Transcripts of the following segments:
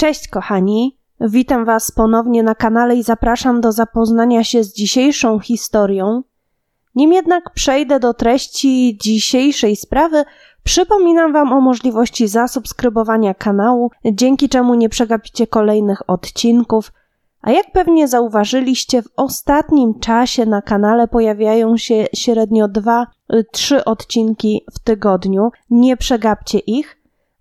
Cześć kochani, witam Was ponownie na kanale i zapraszam do zapoznania się z dzisiejszą historią. Nim jednak przejdę do treści dzisiejszej sprawy, przypominam Wam o możliwości zasubskrybowania kanału, dzięki czemu nie przegapicie kolejnych odcinków. A jak pewnie zauważyliście, w ostatnim czasie na kanale pojawiają się średnio 2-3 odcinki w tygodniu. Nie przegapcie ich.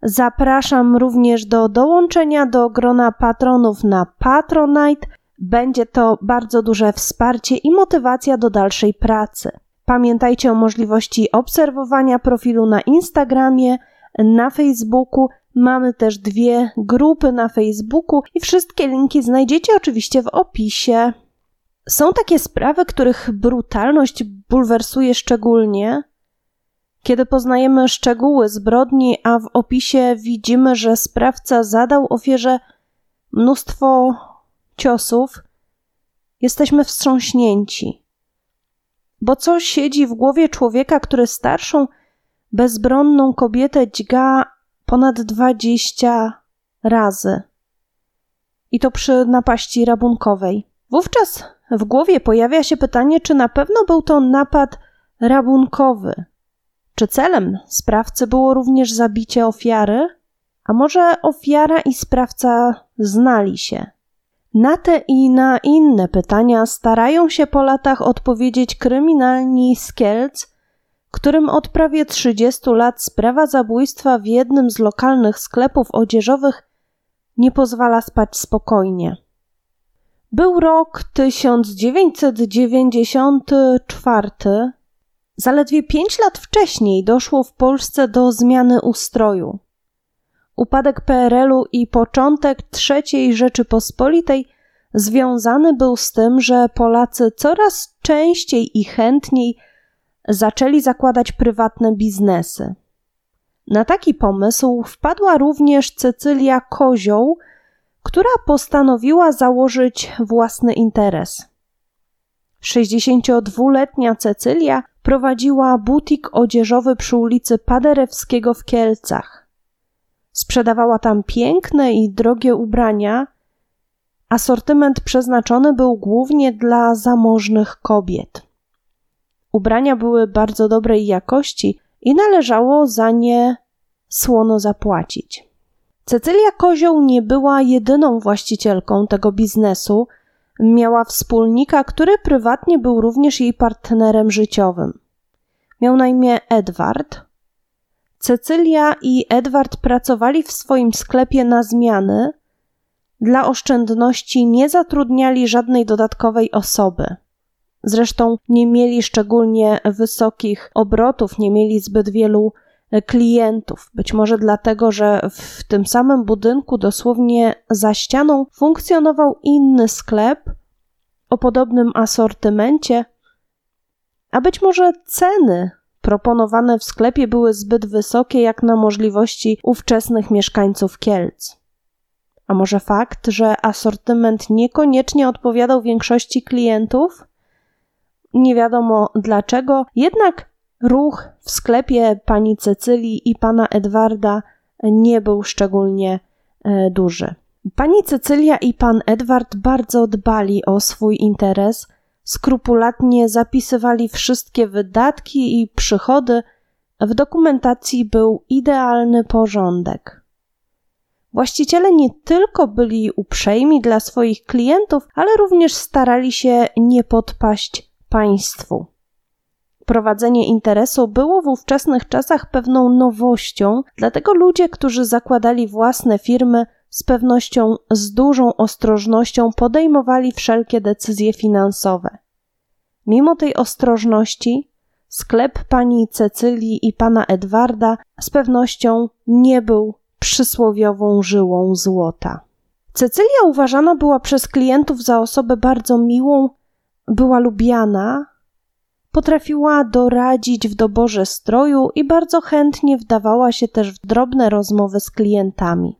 Zapraszam również do dołączenia do grona patronów na Patronite. Będzie to bardzo duże wsparcie i motywacja do dalszej pracy. Pamiętajcie o możliwości obserwowania profilu na Instagramie, na Facebooku. Mamy też dwie grupy na Facebooku i wszystkie linki znajdziecie oczywiście w opisie. Są takie sprawy, których brutalność bulwersuje szczególnie, kiedy poznajemy szczegóły zbrodni, a w opisie widzimy, że sprawca zadał ofierze mnóstwo ciosów, jesteśmy wstrząśnięci. Bo co siedzi w głowie człowieka, który starszą, bezbronną kobietę dźga ponad dwadzieścia razy? I to przy napaści rabunkowej. Wówczas w głowie pojawia się pytanie, czy na pewno był to napad rabunkowy czy celem sprawcy było również zabicie ofiary? A może ofiara i sprawca znali się? Na te i na inne pytania starają się po latach odpowiedzieć kryminalni z Kielc, którym od prawie 30 lat sprawa zabójstwa w jednym z lokalnych sklepów odzieżowych nie pozwala spać spokojnie. Był rok 1994, Zaledwie pięć lat wcześniej doszło w Polsce do zmiany ustroju. Upadek PRL-u i początek III Rzeczypospolitej związany był z tym, że Polacy coraz częściej i chętniej zaczęli zakładać prywatne biznesy. Na taki pomysł wpadła również Cecylia Kozioł, która postanowiła założyć własny interes. 62-letnia Cecylia prowadziła butik odzieżowy przy ulicy Paderewskiego w Kielcach. Sprzedawała tam piękne i drogie ubrania. Asortyment przeznaczony był głównie dla zamożnych kobiet. Ubrania były bardzo dobrej jakości i należało za nie słono zapłacić. Cecylia Kozioł nie była jedyną właścicielką tego biznesu, Miała wspólnika, który prywatnie był również jej partnerem życiowym. Miał na imię Edward. Cecylia i Edward pracowali w swoim sklepie na zmiany. Dla oszczędności nie zatrudniali żadnej dodatkowej osoby. Zresztą nie mieli szczególnie wysokich obrotów, nie mieli zbyt wielu klientów. Być może dlatego, że w tym samym budynku, dosłownie za ścianą, funkcjonował inny sklep o podobnym asortymencie, a być może ceny proponowane w sklepie były zbyt wysokie jak na możliwości ówczesnych mieszkańców Kielc. A może fakt, że asortyment niekoniecznie odpowiadał większości klientów? Nie wiadomo dlaczego, jednak Ruch w sklepie pani Cecylii i pana Edwarda nie był szczególnie e, duży. Pani Cecylia i pan Edward bardzo dbali o swój interes, skrupulatnie zapisywali wszystkie wydatki i przychody. W dokumentacji był idealny porządek. Właściciele nie tylko byli uprzejmi dla swoich klientów, ale również starali się nie podpaść państwu. Prowadzenie interesu było w ówczesnych czasach pewną nowością, dlatego ludzie, którzy zakładali własne firmy, z pewnością z dużą ostrożnością podejmowali wszelkie decyzje finansowe. Mimo tej ostrożności, sklep pani Cecylii i pana Edwarda z pewnością nie był przysłowiową żyłą złota. Cecylia uważana była przez klientów za osobę bardzo miłą, była lubiana, Potrafiła doradzić w doborze stroju i bardzo chętnie wdawała się też w drobne rozmowy z klientami.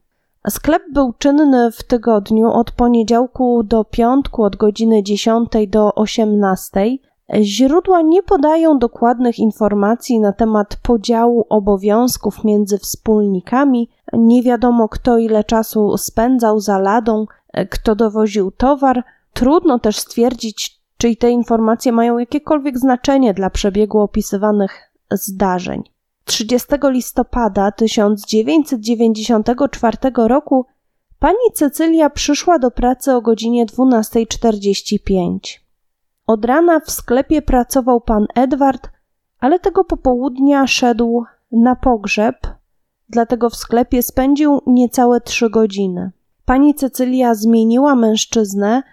Sklep był czynny w tygodniu od poniedziałku do piątku od godziny 10 do 18. Źródła nie podają dokładnych informacji na temat podziału obowiązków między wspólnikami. Nie wiadomo, kto ile czasu spędzał za ladą, kto dowoził towar. Trudno też stwierdzić, czy te informacje mają jakiekolwiek znaczenie dla przebiegu opisywanych zdarzeń. 30 listopada 1994 roku pani Cecylia przyszła do pracy o godzinie 12.45. Od rana w sklepie pracował pan Edward, ale tego popołudnia szedł na pogrzeb, dlatego w sklepie spędził niecałe trzy godziny. Pani Cecylia zmieniła mężczyznę,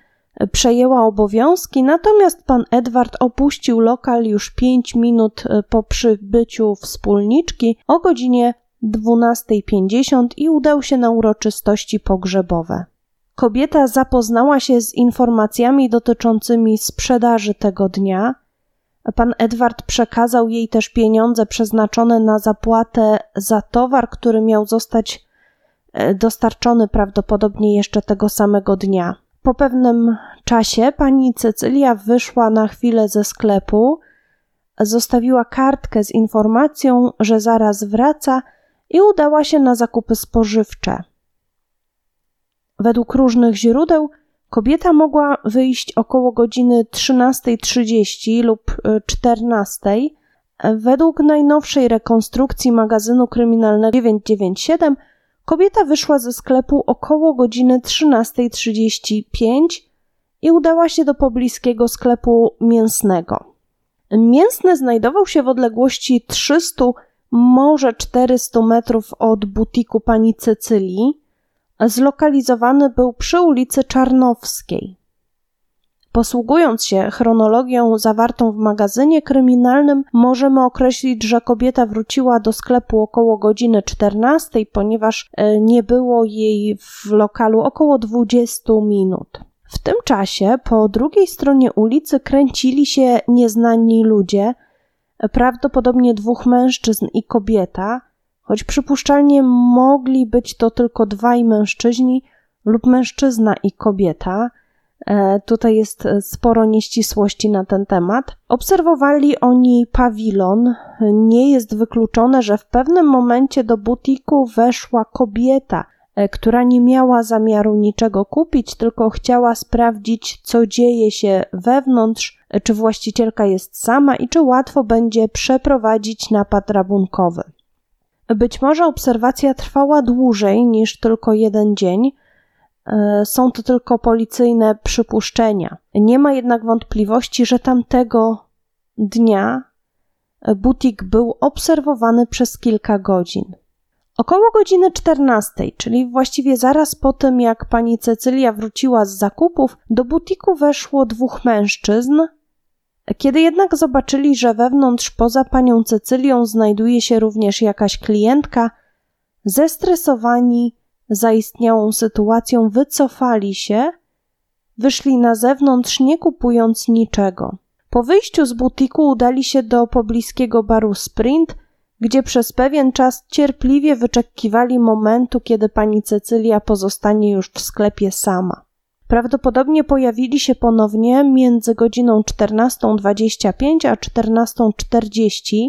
przejęła obowiązki, natomiast pan Edward opuścił lokal już pięć minut e, po przybyciu wspólniczki o godzinie 12.50 i udał się na uroczystości pogrzebowe. Kobieta zapoznała się z informacjami dotyczącymi sprzedaży tego dnia. Pan Edward przekazał jej też pieniądze przeznaczone na zapłatę za towar, który miał zostać e, dostarczony prawdopodobnie jeszcze tego samego dnia. Po pewnym czasie pani Cecylia wyszła na chwilę ze sklepu, zostawiła kartkę z informacją, że zaraz wraca i udała się na zakupy spożywcze. Według różnych źródeł kobieta mogła wyjść około godziny 13.30 lub 14.00. Według najnowszej rekonstrukcji magazynu kryminalnego 997 kobieta wyszła ze sklepu około godziny 13.35 i udała się do pobliskiego sklepu mięsnego. Mięsny znajdował się w odległości 300, może 400 metrów od butiku pani Cecylii zlokalizowany był przy ulicy Czarnowskiej. Posługując się chronologią zawartą w magazynie kryminalnym, możemy określić, że kobieta wróciła do sklepu około godziny 14, ponieważ e, nie było jej w lokalu około 20 minut. W tym czasie po drugiej stronie ulicy kręcili się nieznani ludzie, prawdopodobnie dwóch mężczyzn i kobieta, choć przypuszczalnie mogli być to tylko dwaj mężczyźni lub mężczyzna i kobieta. E, tutaj jest sporo nieścisłości na ten temat. Obserwowali oni pawilon. Nie jest wykluczone, że w pewnym momencie do butiku weszła kobieta, e, która nie miała zamiaru niczego kupić, tylko chciała sprawdzić, co dzieje się wewnątrz, e, czy właścicielka jest sama i czy łatwo będzie przeprowadzić napad rabunkowy. Być może obserwacja trwała dłużej niż tylko jeden dzień. E, są to tylko policyjne przypuszczenia. Nie ma jednak wątpliwości, że tamtego dnia butik był obserwowany przez kilka godzin. Około godziny 14, czyli właściwie zaraz po tym, jak pani Cecylia wróciła z zakupów, do butiku weszło dwóch mężczyzn, kiedy jednak zobaczyli, że wewnątrz poza panią Cecylią znajduje się również jakaś klientka, zestresowani zaistniałą sytuacją wycofali się, wyszli na zewnątrz, nie kupując niczego. Po wyjściu z butiku udali się do pobliskiego baru Sprint, gdzie przez pewien czas cierpliwie wyczekiwali momentu, kiedy pani Cecylia pozostanie już w sklepie sama. Prawdopodobnie pojawili się ponownie między godziną 14.25 a 14.40.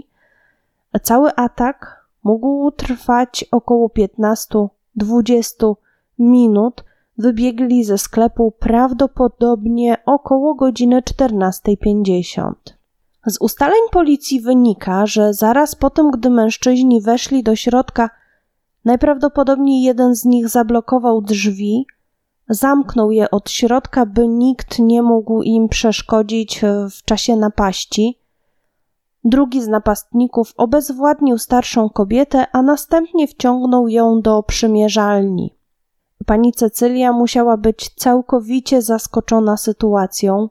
Cały atak mógł trwać około 15-20 minut. Wybiegli ze sklepu prawdopodobnie około godziny 14.50. Z ustaleń policji wynika, że zaraz po tym, gdy mężczyźni weszli do środka, najprawdopodobniej jeden z nich zablokował drzwi, Zamknął je od środka, by nikt nie mógł im przeszkodzić w czasie napaści. Drugi z napastników obezwładnił starszą kobietę, a następnie wciągnął ją do przymierzalni. Pani Cecylia musiała być całkowicie zaskoczona sytuacją.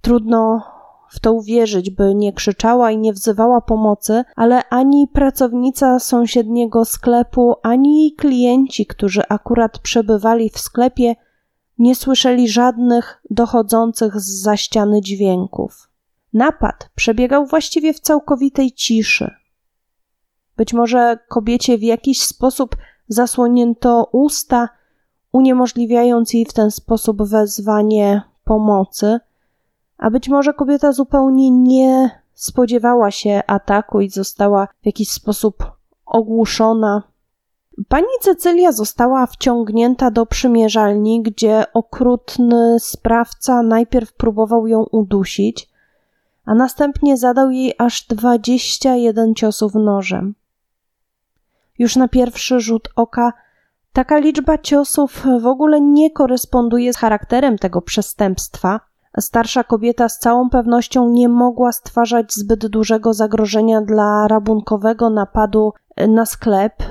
Trudno w to uwierzyć, by nie krzyczała i nie wzywała pomocy, ale ani pracownica sąsiedniego sklepu, ani jej klienci, którzy akurat przebywali w sklepie, nie słyszeli żadnych dochodzących z za ściany dźwięków. Napad przebiegał właściwie w całkowitej ciszy. Być może kobiecie w jakiś sposób zasłonięto usta, uniemożliwiając jej w ten sposób wezwanie pomocy, a być może kobieta zupełnie nie spodziewała się ataku i została w jakiś sposób ogłuszona. Pani Cecylia została wciągnięta do przymierzalni, gdzie okrutny sprawca najpierw próbował ją udusić, a następnie zadał jej aż 21 ciosów nożem. Już na pierwszy rzut oka taka liczba ciosów w ogóle nie koresponduje z charakterem tego przestępstwa. Starsza kobieta z całą pewnością nie mogła stwarzać zbyt dużego zagrożenia dla rabunkowego napadu na sklep,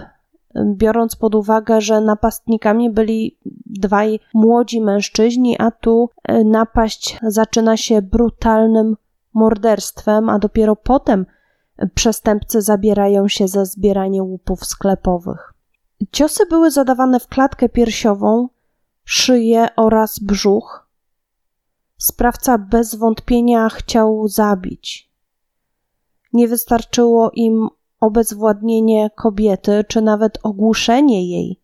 biorąc pod uwagę, że napastnikami byli dwaj młodzi mężczyźni, a tu napaść zaczyna się brutalnym morderstwem, a dopiero potem przestępcy zabierają się za zbieranie łupów sklepowych. Ciosy były zadawane w klatkę piersiową, szyję oraz brzuch. Sprawca bez wątpienia chciał zabić. Nie wystarczyło im obezwładnienie kobiety, czy nawet ogłuszenie jej.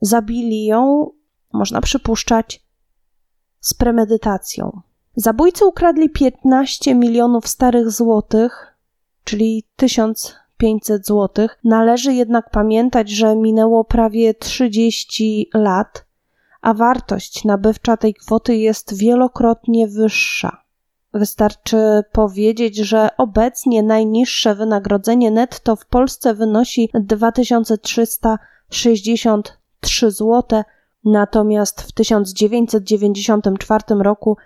Zabili ją, można przypuszczać, z premedytacją. Zabójcy ukradli 15 milionów starych złotych, czyli 1500 złotych. Należy jednak pamiętać, że minęło prawie 30 lat, a wartość nabywcza tej kwoty jest wielokrotnie wyższa. Wystarczy powiedzieć, że obecnie najniższe wynagrodzenie netto w Polsce wynosi 2363 zł, natomiast w 1994 roku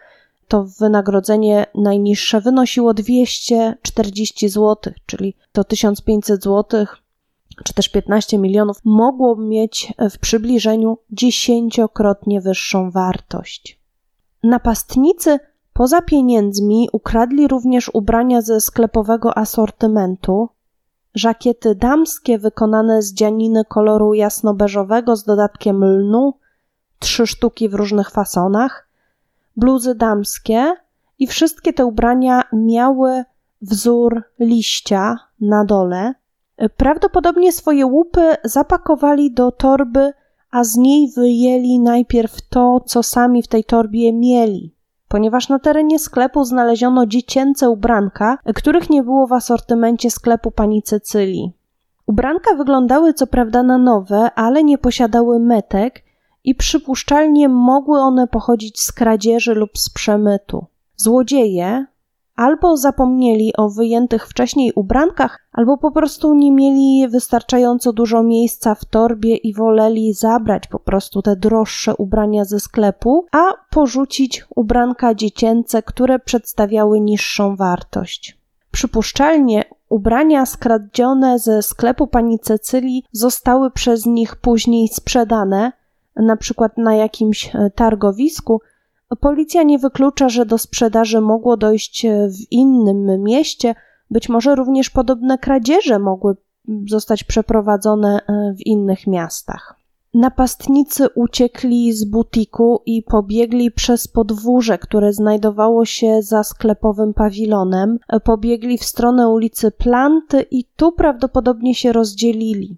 to wynagrodzenie najniższe wynosiło 240 zł, czyli to 1500 zł czy też 15 milionów mogło mieć w przybliżeniu dziesięciokrotnie wyższą wartość. Napastnicy poza pieniędzmi ukradli również ubrania ze sklepowego asortymentu, żakiety damskie wykonane z dzianiny koloru jasnobeżowego z dodatkiem lnu, trzy sztuki w różnych fasonach, bluzy damskie i wszystkie te ubrania miały wzór liścia na dole. Prawdopodobnie swoje łupy zapakowali do torby, a z niej wyjęli najpierw to, co sami w tej torbie mieli. Ponieważ na terenie sklepu znaleziono dziecięce ubranka, których nie było w asortymencie sklepu pani Cecylii. Ubranka wyglądały co prawda na nowe, ale nie posiadały metek i przypuszczalnie mogły one pochodzić z kradzieży lub z przemytu. Złodzieje albo zapomnieli o wyjętych wcześniej ubrankach, albo po prostu nie mieli wystarczająco dużo miejsca w torbie i woleli zabrać po prostu te droższe ubrania ze sklepu, a porzucić ubranka dziecięce, które przedstawiały niższą wartość. Przypuszczalnie ubrania skradzione ze sklepu pani Cecylii zostały przez nich później sprzedane, na przykład na jakimś e, targowisku, policja nie wyklucza, że do sprzedaży mogło dojść e, w innym mieście, być może również podobne kradzieże mogły zostać przeprowadzone e, w innych miastach. Napastnicy uciekli z butiku i pobiegli przez podwórze, które znajdowało się za sklepowym pawilonem. Pobiegli w stronę ulicy Planty i tu prawdopodobnie się rozdzielili.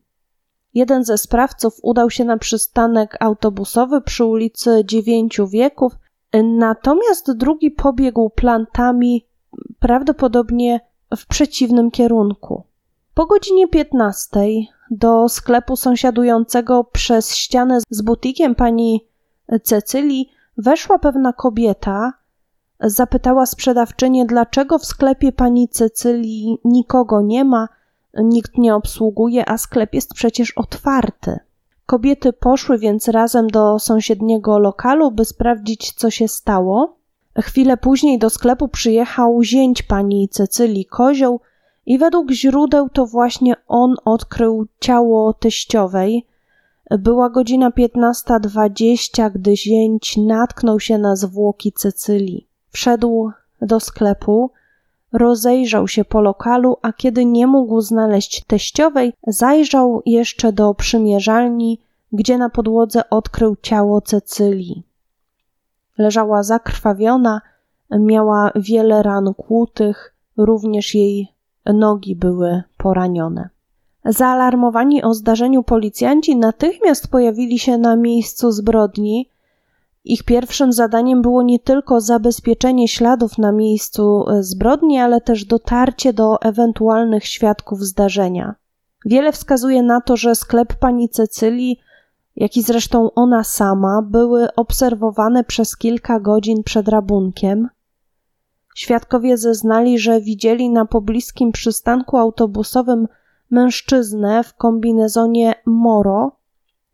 Jeden ze sprawców udał się na przystanek autobusowy przy ulicy Dziewięciu Wieków, natomiast drugi pobiegł plantami prawdopodobnie w przeciwnym kierunku. Po godzinie 15 do sklepu sąsiadującego przez ścianę z butikiem pani Cecylii weszła pewna kobieta. Zapytała sprzedawczynię, dlaczego w sklepie pani Cecylii nikogo nie ma Nikt nie obsługuje, a sklep jest przecież otwarty. Kobiety poszły więc razem do sąsiedniego lokalu, by sprawdzić, co się stało. Chwilę później do sklepu przyjechał zięć pani Cecylii Kozioł i według źródeł to właśnie on odkrył ciało teściowej. Była godzina 15.20, gdy zięć natknął się na zwłoki Cecylii. Wszedł do sklepu, rozejrzał się po lokalu, a kiedy nie mógł znaleźć teściowej, zajrzał jeszcze do przymierzalni, gdzie na podłodze odkrył ciało Cecylii. Leżała zakrwawiona, miała wiele ran kłutych, również jej nogi były poranione. Zaalarmowani o zdarzeniu policjanci natychmiast pojawili się na miejscu zbrodni Ich pierwszym zadaniem było nie tylko zabezpieczenie śladów na miejscu e, zbrodni, ale też dotarcie do ewentualnych świadków zdarzenia. Wiele wskazuje na to, że sklep pani Cecylii, jak i zresztą ona sama, były obserwowane przez kilka godzin przed rabunkiem. Świadkowie zeznali, że widzieli na pobliskim przystanku autobusowym mężczyznę w kombinezonie Moro.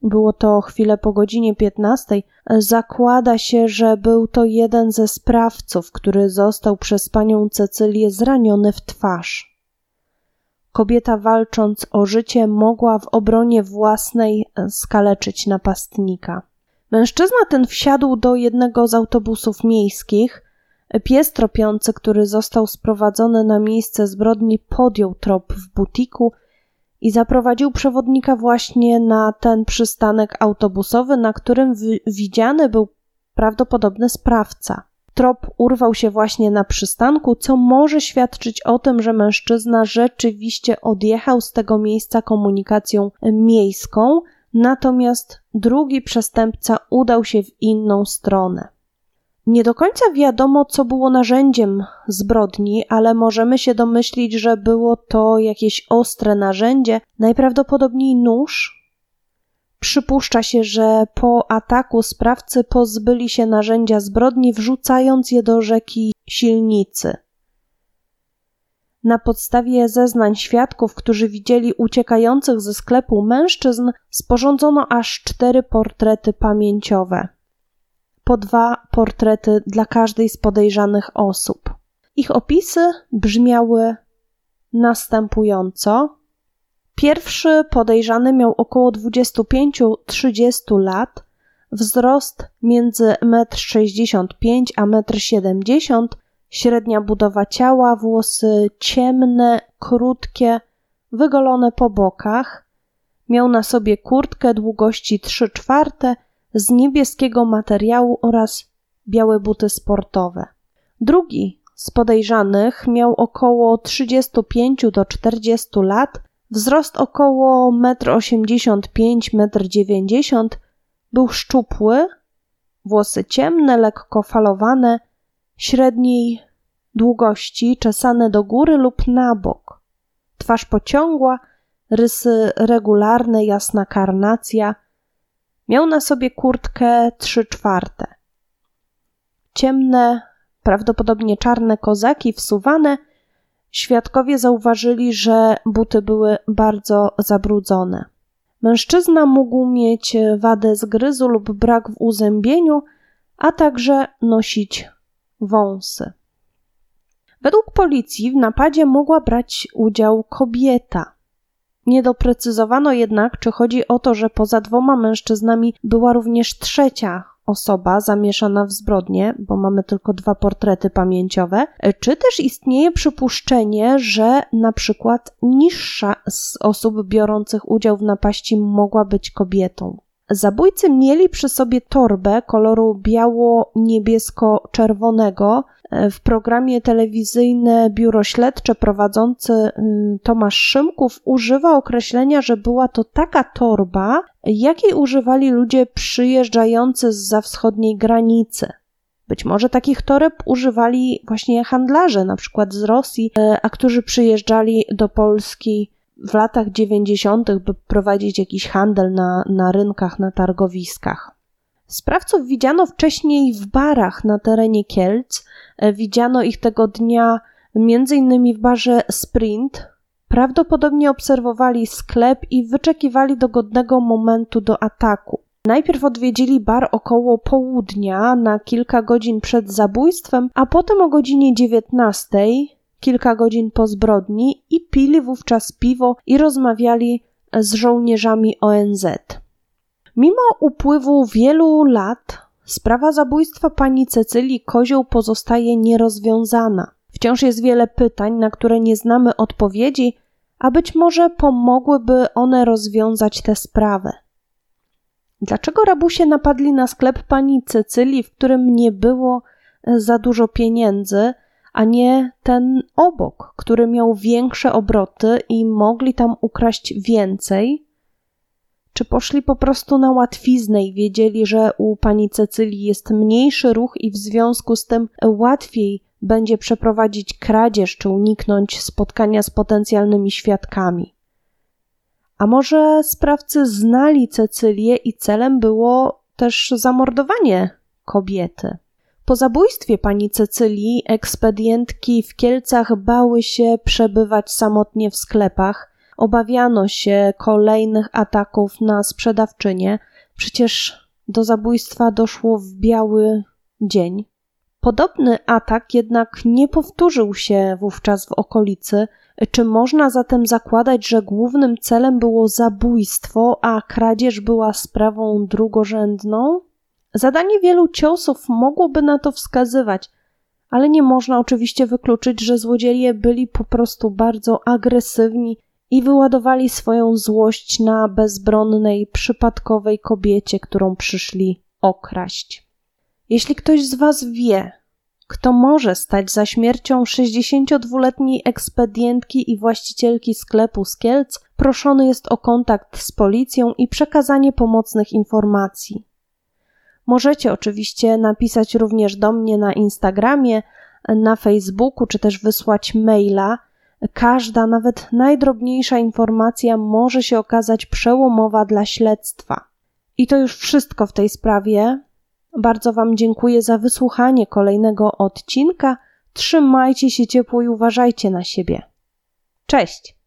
Było to chwilę po godzinie 15. Zakłada się, że był to jeden ze sprawców, który został przez panią Cecylię zraniony w twarz. Kobieta walcząc o życie mogła w obronie własnej skaleczyć napastnika. Mężczyzna ten wsiadł do jednego z autobusów miejskich. Pies tropiący, który został sprowadzony na miejsce zbrodni, podjął trop w butiku i zaprowadził przewodnika właśnie na ten przystanek autobusowy, na którym widziany był prawdopodobny sprawca. Trop urwał się właśnie na przystanku, co może świadczyć o tym, że mężczyzna rzeczywiście odjechał z tego miejsca komunikacją miejską, natomiast drugi przestępca udał się w inną stronę. Nie do końca wiadomo, co było narzędziem zbrodni, ale możemy się domyślić, że było to jakieś ostre narzędzie, najprawdopodobniej nóż. Przypuszcza się, że po ataku sprawcy pozbyli się narzędzia zbrodni, wrzucając je do rzeki Silnicy. Na podstawie zeznań świadków, którzy widzieli uciekających ze sklepu mężczyzn, sporządzono aż cztery portrety pamięciowe po dwa portrety dla każdej z podejrzanych osób. Ich opisy brzmiały następująco. Pierwszy podejrzany miał około 25-30 lat, wzrost między 1,65 m a 1,70 m, średnia budowa ciała, włosy ciemne, krótkie, wygolone po bokach. Miał na sobie kurtkę długości 3 czwarte z niebieskiego materiału oraz białe buty sportowe. Drugi z podejrzanych miał około 35 do 40 lat, wzrost około 1,85 m, był szczupły, włosy ciemne, lekko falowane, średniej długości, czesane do góry lub na bok. Twarz pociągła, rysy regularne, jasna karnacja – Miał na sobie kurtkę trzy czwarte. Ciemne, prawdopodobnie czarne kozaki wsuwane, świadkowie zauważyli, że buty były bardzo zabrudzone. Mężczyzna mógł mieć wadę zgryzu lub brak w uzębieniu, a także nosić wąsy. Według policji w napadzie mogła brać udział kobieta. Nie doprecyzowano jednak, czy chodzi o to, że poza dwoma mężczyznami była również trzecia osoba zamieszana w zbrodnie, bo mamy tylko dwa portrety pamięciowe, czy też istnieje przypuszczenie, że na przykład niższa z osób biorących udział w napaści mogła być kobietą. Zabójcy mieli przy sobie torbę koloru biało-niebiesko-czerwonego, E, w programie telewizyjne Biuro Śledcze prowadzący y, Tomasz Szymków używa określenia, że była to taka torba, jakiej używali ludzie przyjeżdżający z wschodniej granicy. Być może takich toreb używali właśnie handlarze, na przykład z Rosji, e, a którzy przyjeżdżali do Polski w latach 90., by prowadzić jakiś handel na, na rynkach, na targowiskach. Sprawców widziano wcześniej w barach na terenie Kielc. E, widziano ich tego dnia m.in. w barze Sprint. Prawdopodobnie obserwowali sklep i wyczekiwali dogodnego momentu do ataku. Najpierw odwiedzili bar około południa na kilka godzin przed zabójstwem, a potem o godzinie 19, kilka godzin po zbrodni, i pili wówczas piwo i rozmawiali z żołnierzami ONZ. Mimo upływu wielu lat sprawa zabójstwa pani Cecylii Kozioł pozostaje nierozwiązana. Wciąż jest wiele pytań, na które nie znamy odpowiedzi, a być może pomogłyby one rozwiązać tę sprawę. Dlaczego rabusie napadli na sklep pani Cecylii, w którym nie było e, za dużo pieniędzy, a nie ten obok, który miał większe obroty i mogli tam ukraść więcej? Czy poszli po prostu na łatwiznę i wiedzieli, że u pani Cecylii jest mniejszy ruch i w związku z tym łatwiej będzie przeprowadzić kradzież czy uniknąć spotkania z potencjalnymi świadkami. A może sprawcy znali Cecylię i celem było też zamordowanie kobiety? Po zabójstwie pani Cecylii ekspedientki w Kielcach bały się przebywać samotnie w sklepach, obawiano się kolejnych ataków na sprzedawczynię, przecież do zabójstwa doszło w biały dzień. Podobny atak jednak nie powtórzył się wówczas w okolicy. Czy można zatem zakładać, że głównym celem było zabójstwo, a kradzież była sprawą drugorzędną? Zadanie wielu ciosów mogłoby na to wskazywać, ale nie można oczywiście wykluczyć, że złodzieje byli po prostu bardzo agresywni i wyładowali swoją złość na bezbronnej, przypadkowej kobiecie, którą przyszli okraść. Jeśli ktoś z Was wie, kto może stać za śmiercią 62-letniej ekspedientki i właścicielki sklepu z Kielc, proszony jest o kontakt z policją i przekazanie pomocnych informacji. Możecie oczywiście napisać również do mnie na Instagramie, na Facebooku, czy też wysłać maila. Każda, nawet najdrobniejsza informacja może się okazać przełomowa dla śledztwa. I to już wszystko w tej sprawie. Bardzo Wam dziękuję za wysłuchanie kolejnego odcinka. Trzymajcie się ciepło i uważajcie na siebie. Cześć!